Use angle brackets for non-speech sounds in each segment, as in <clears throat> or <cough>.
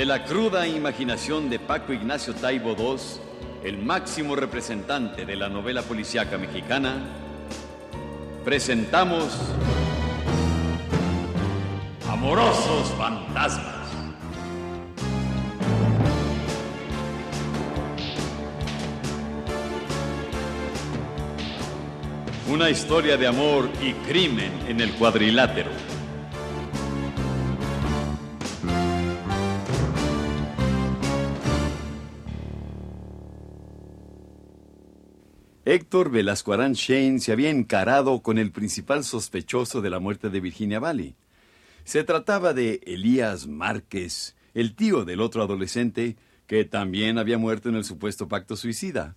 De la cruda imaginación de Paco Ignacio Taibo II, el máximo representante de la novela policíaca mexicana, presentamos Amorosos Fantasmas. Una historia de amor y crimen en el cuadrilátero. Héctor Velasco Arán Shane se había encarado con el principal sospechoso de la muerte de Virginia Valley. Se trataba de Elías Márquez, el tío del otro adolescente que también había muerto en el supuesto pacto suicida.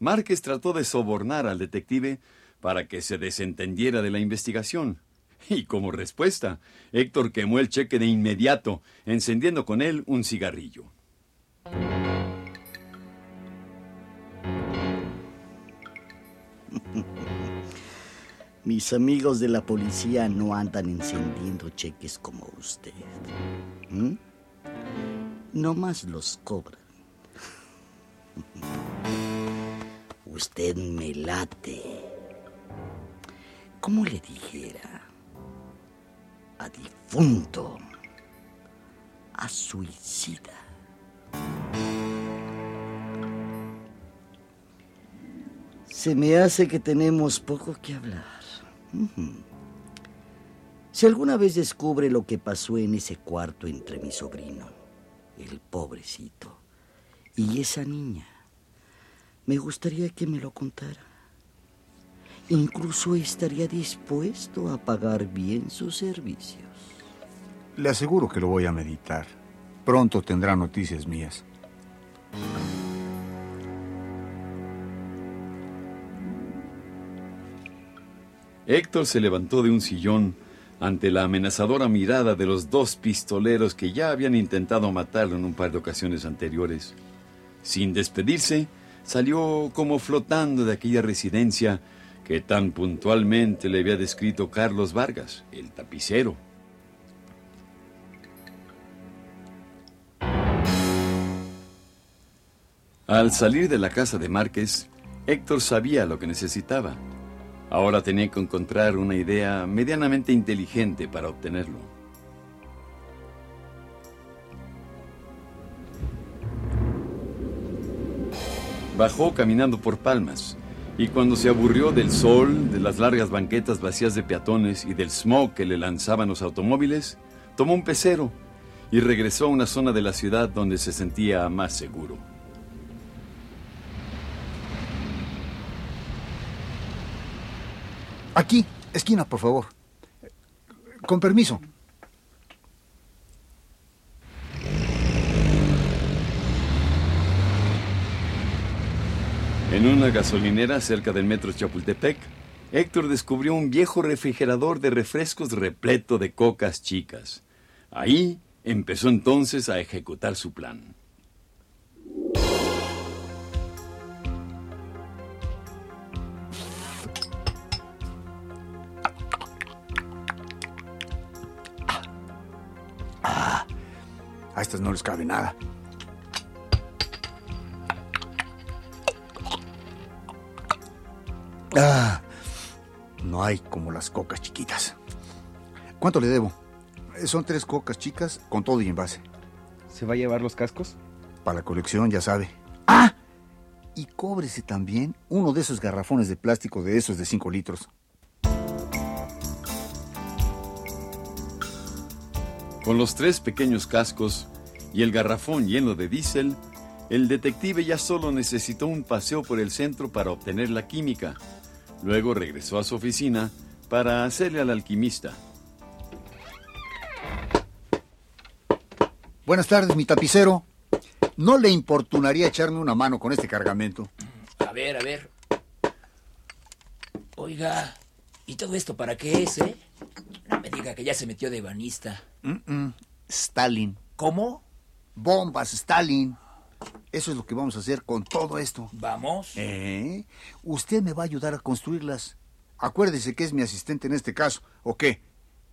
Márquez trató de sobornar al detective para que se desentendiera de la investigación. Y como respuesta, Héctor quemó el cheque de inmediato, encendiendo con él un cigarrillo. Mis amigos de la policía no andan encendiendo cheques como usted. ¿Mm? No más los cobran. <laughs> Usted me late. ¿Cómo le dijera? A difunto. A suicida. Se me hace que tenemos poco que hablar. Si alguna vez descubre lo que pasó en ese cuarto entre mi sobrino, el pobrecito, y esa niña, me gustaría que me lo contara. Incluso estaría dispuesto a pagar bien sus servicios. Le aseguro que lo voy a meditar. Pronto tendrá noticias mías. Héctor se levantó de un sillón ante la amenazadora mirada de los dos pistoleros que ya habían intentado matarlo en un par de ocasiones anteriores. Sin despedirse, salió como flotando de aquella residencia que tan puntualmente le había descrito Carlos Vargas, el tapicero. Al salir de la casa de Márquez, Héctor sabía lo que necesitaba. Ahora tenía que encontrar una idea medianamente inteligente para obtenerlo. Bajó caminando por Palmas y cuando se aburrió del sol, de las largas banquetas vacías de peatones y del smog que le lanzaban los automóviles, tomó un pecero y regresó a una zona de la ciudad donde se sentía más seguro. Aquí, esquina, por favor. Con permiso. En una gasolinera cerca del metro Chapultepec, Héctor descubrió un viejo refrigerador de refrescos repleto de cocas chicas. Ahí empezó entonces a ejecutar su plan. Estas no les cabe nada. Ah, no hay como las cocas chiquitas. ¿Cuánto le debo? Son tres cocas chicas con todo y envase. ¿Se va a llevar los cascos? Para la colección, ya sabe. ¡Ah! Y cóbrese también uno de esos garrafones de plástico de esos de 5 litros. Con los tres pequeños cascos y el garrafón lleno de diésel, el detective ya solo necesitó un paseo por el centro para obtener la química. Luego regresó a su oficina para hacerle al alquimista. Buenas tardes, mi tapicero. ¿No le importunaría echarme una mano con este cargamento? A ver, a ver. Oiga, ¿y todo esto para qué es, eh? No me diga que ya se metió de banista. Stalin. ¿Cómo? Bombas, Stalin. Eso es lo que vamos a hacer con todo esto. ¿Vamos? ¿Eh? Usted me va a ayudar a construirlas. Acuérdese que es mi asistente en este caso, ¿o qué?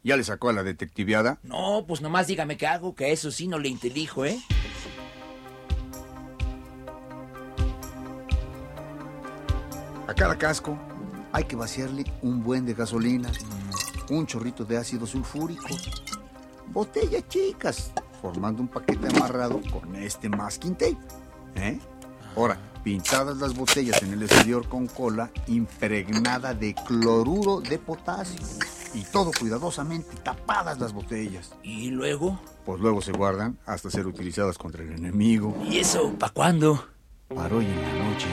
¿Ya le sacó a la detectiveada? No, pues nomás dígame qué hago, que a eso sí no le intelijo, ¿eh? A cada casco hay que vaciarle un buen de gasolina, un chorrito de ácido sulfúrico, botellas chicas, formando un paquete amarrado con este masking tape. ¿eh? Ahora, pintadas las botellas en el exterior con cola impregnada de cloruro de potasio. Y todo cuidadosamente tapadas las botellas. ¿Y luego? Pues luego se guardan hasta ser utilizadas contra el enemigo. ¿Y eso para cuándo? Para hoy en la noche.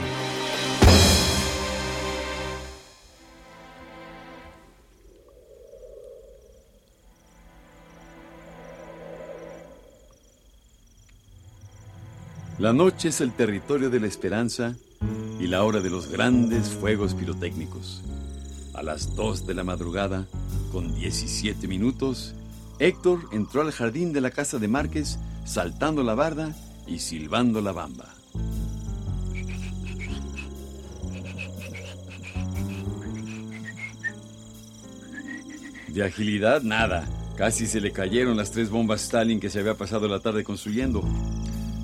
La noche es el territorio de la esperanza y la hora de los grandes fuegos pirotécnicos. A las 2 de la madrugada, con 17 minutos, Héctor entró al jardín de la casa de Márquez saltando la barda y silbando la bamba. De agilidad, nada. Casi se le cayeron las tres bombas Stalin que se había pasado la tarde construyendo.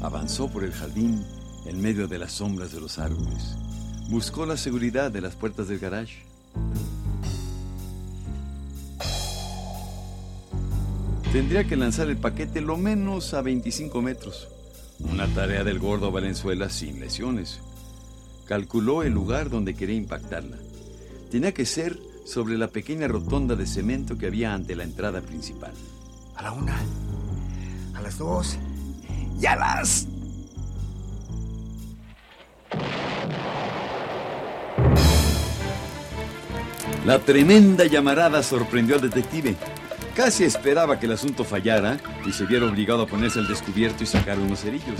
Avanzó por el jardín en medio de las sombras de los árboles. Buscó la seguridad de las puertas del garage. Tendría que lanzar el paquete lo menos a 25 metros. Una tarea del gordo Valenzuela sin lesiones. Calculó el lugar donde quería impactarla. Tenía que ser sobre la pequeña rotonda de cemento que había ante la entrada principal. A la una, a las dos las... La tremenda llamarada sorprendió al detective. Casi esperaba que el asunto fallara y se viera obligado a ponerse al descubierto y sacar unos cerillos.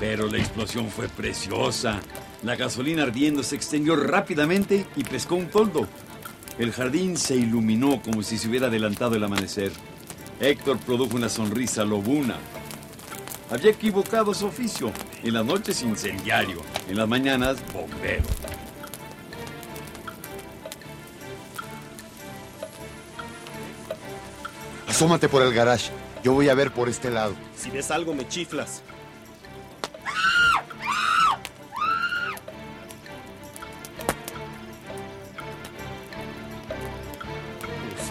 Pero la explosión fue preciosa. La gasolina ardiendo se extendió rápidamente y pescó un toldo. El jardín se iluminó como si se hubiera adelantado el amanecer. Héctor produjo una sonrisa lobuna. Había equivocado su oficio. En las noches incendiario, en las mañanas bombero. Asómate por el garage. Yo voy a ver por este lado. Si ves algo, me chiflas.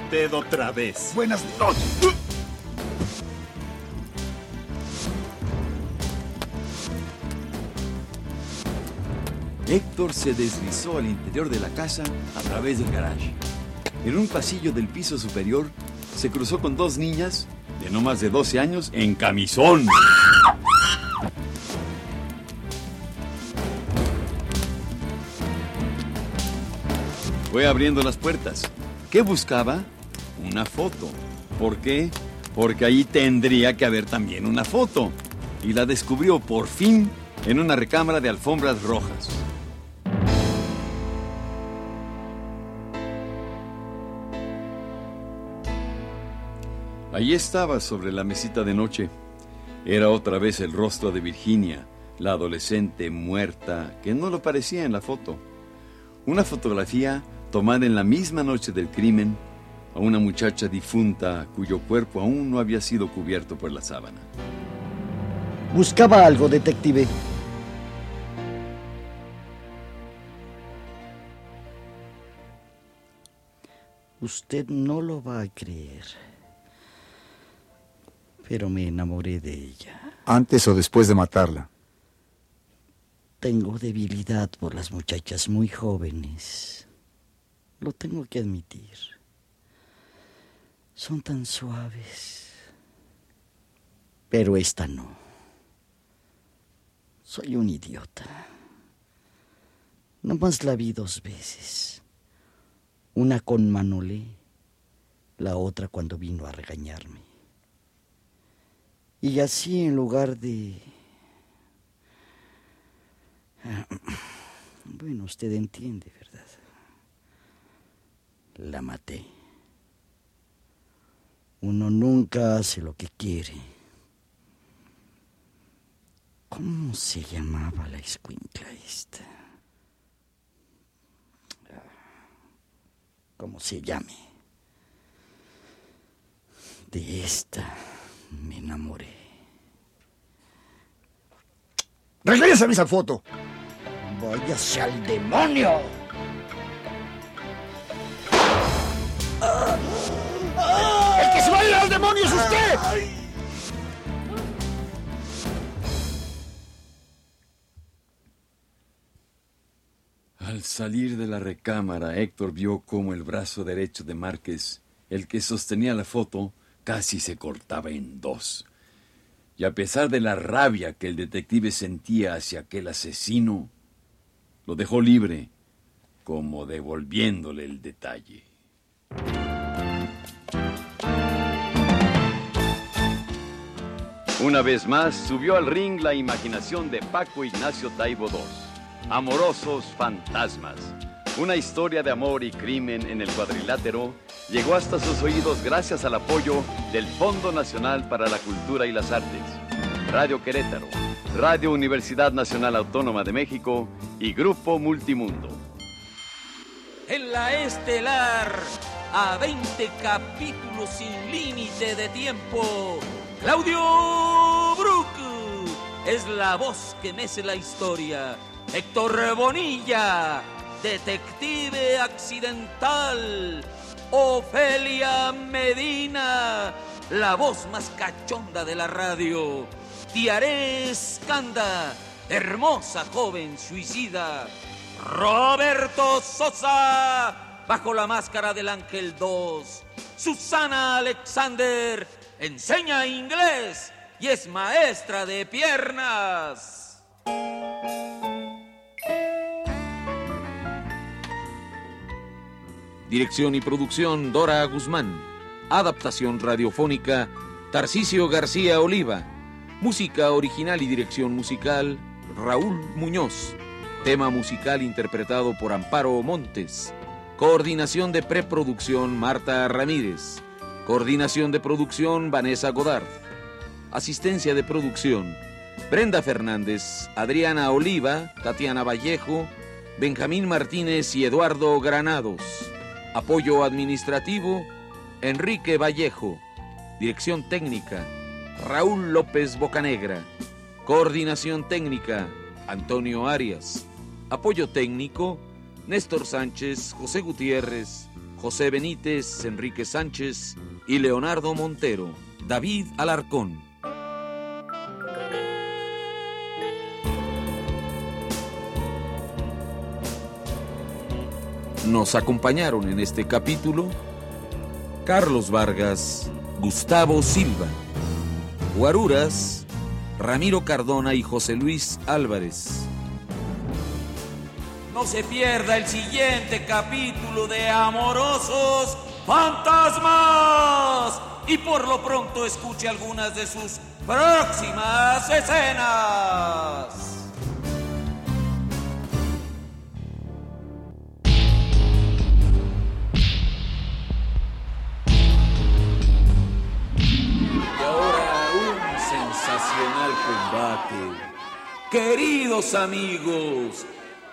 Usted otra vez. Buenas noches. Héctor se deslizó al interior de la casa a través del garage. En un pasillo del piso superior se cruzó con dos niñas de no más de 12 años en camisón. Fue abriendo las puertas. ¿Qué buscaba? Una foto. ¿Por qué? Porque ahí tendría que haber también una foto. Y la descubrió por fin en una recámara de alfombras rojas. Allí estaba sobre la mesita de noche. Era otra vez el rostro de Virginia, la adolescente muerta, que no lo parecía en la foto. Una fotografía tomada en la misma noche del crimen a una muchacha difunta cuyo cuerpo aún no había sido cubierto por la sábana. Buscaba algo, detective. Usted no lo va a creer. Pero me enamoré de ella. ¿Antes o después de matarla? Tengo debilidad por las muchachas muy jóvenes. Lo tengo que admitir. Son tan suaves. Pero esta no. Soy un idiota. Nomás la vi dos veces. Una con Manolé, la otra cuando vino a regañarme. Y así en lugar de... Ah, <clears throat> Bueno, usted entiende, ¿verdad? La maté. Uno nunca hace lo que quiere. ¿Cómo se llamaba la escuincla esta? Ah, Como se llame. De esta me enamoré. ¡Regrésame esa foto! ¡Váyase al demonio! ¡El que se va a ir al demonio es usted! Al salir de la recámara, Héctor vio cómo el brazo derecho de Márquez, el que sostenía la foto, casi se cortaba en dos. Y a pesar de la rabia que el detective sentía hacia aquel asesino, lo dejó libre, como devolviéndole el detalle. Una vez más subió al ring la imaginación de Paco Ignacio Taibo II. Amorosos fantasmas. Una historia de amor y crimen en el cuadrilátero llegó hasta sus oídos gracias al apoyo del Fondo Nacional para la Cultura y las Artes, Radio Querétaro, Radio Universidad Nacional Autónoma de México y Grupo Multimundo. En la estelar, a 20 capítulos sin límite de tiempo, Claudio Brook es la voz que mece la historia. Héctor Bonilla, detective accidental. Ofelia Medina, la voz más cachonda de la radio. Tiaré Escanda, hermosa joven suicida. Roberto Sosa, bajo la máscara del Ángel 2. Susana Alexander, enseña inglés y es maestra de piernas. Dirección y producción Dora Guzmán. Adaptación radiofónica Tarcisio García Oliva. Música original y dirección musical Raúl Muñoz. Tema musical interpretado por Amparo Montes. Coordinación de preproducción Marta Ramírez. Coordinación de producción Vanessa Godard. Asistencia de producción Brenda Fernández, Adriana Oliva, Tatiana Vallejo, Benjamín Martínez y Eduardo Granados. Apoyo administrativo Enrique Vallejo. Dirección técnica Raúl López Bocanegra. Coordinación técnica Antonio Arias. Apoyo técnico Néstor Sánchez, José Gutiérrez, José Benítez, Enrique Sánchez y Leonardo Montero. David Alarcón. Nos acompañaron en este capítulo Carlos Vargas, Gustavo Silva, Guaruras, Ramiro Cardona y José Luis Álvarez. No se pierda el siguiente capítulo de Amorosos Fantasmas. Y por lo pronto escuche algunas de sus próximas escenas. Queridos amigos,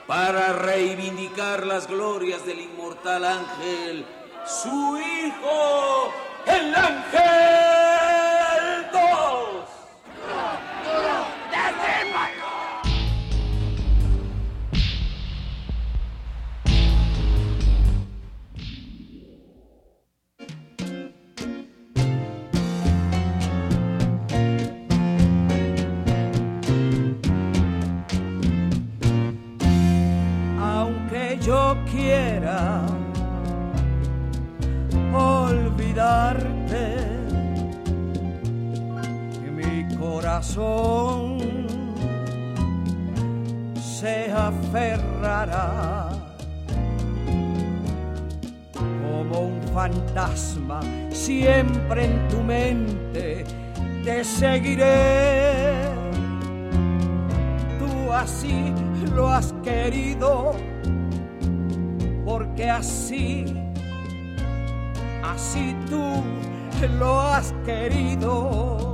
para reivindicar las glorias del inmortal ángel, su hijo, el ángel olvidarte, mi corazón se aferrará como un fantasma siempre en tu mente. Te seguiré. Tú así lo has querido, porque así, así tú lo has querido.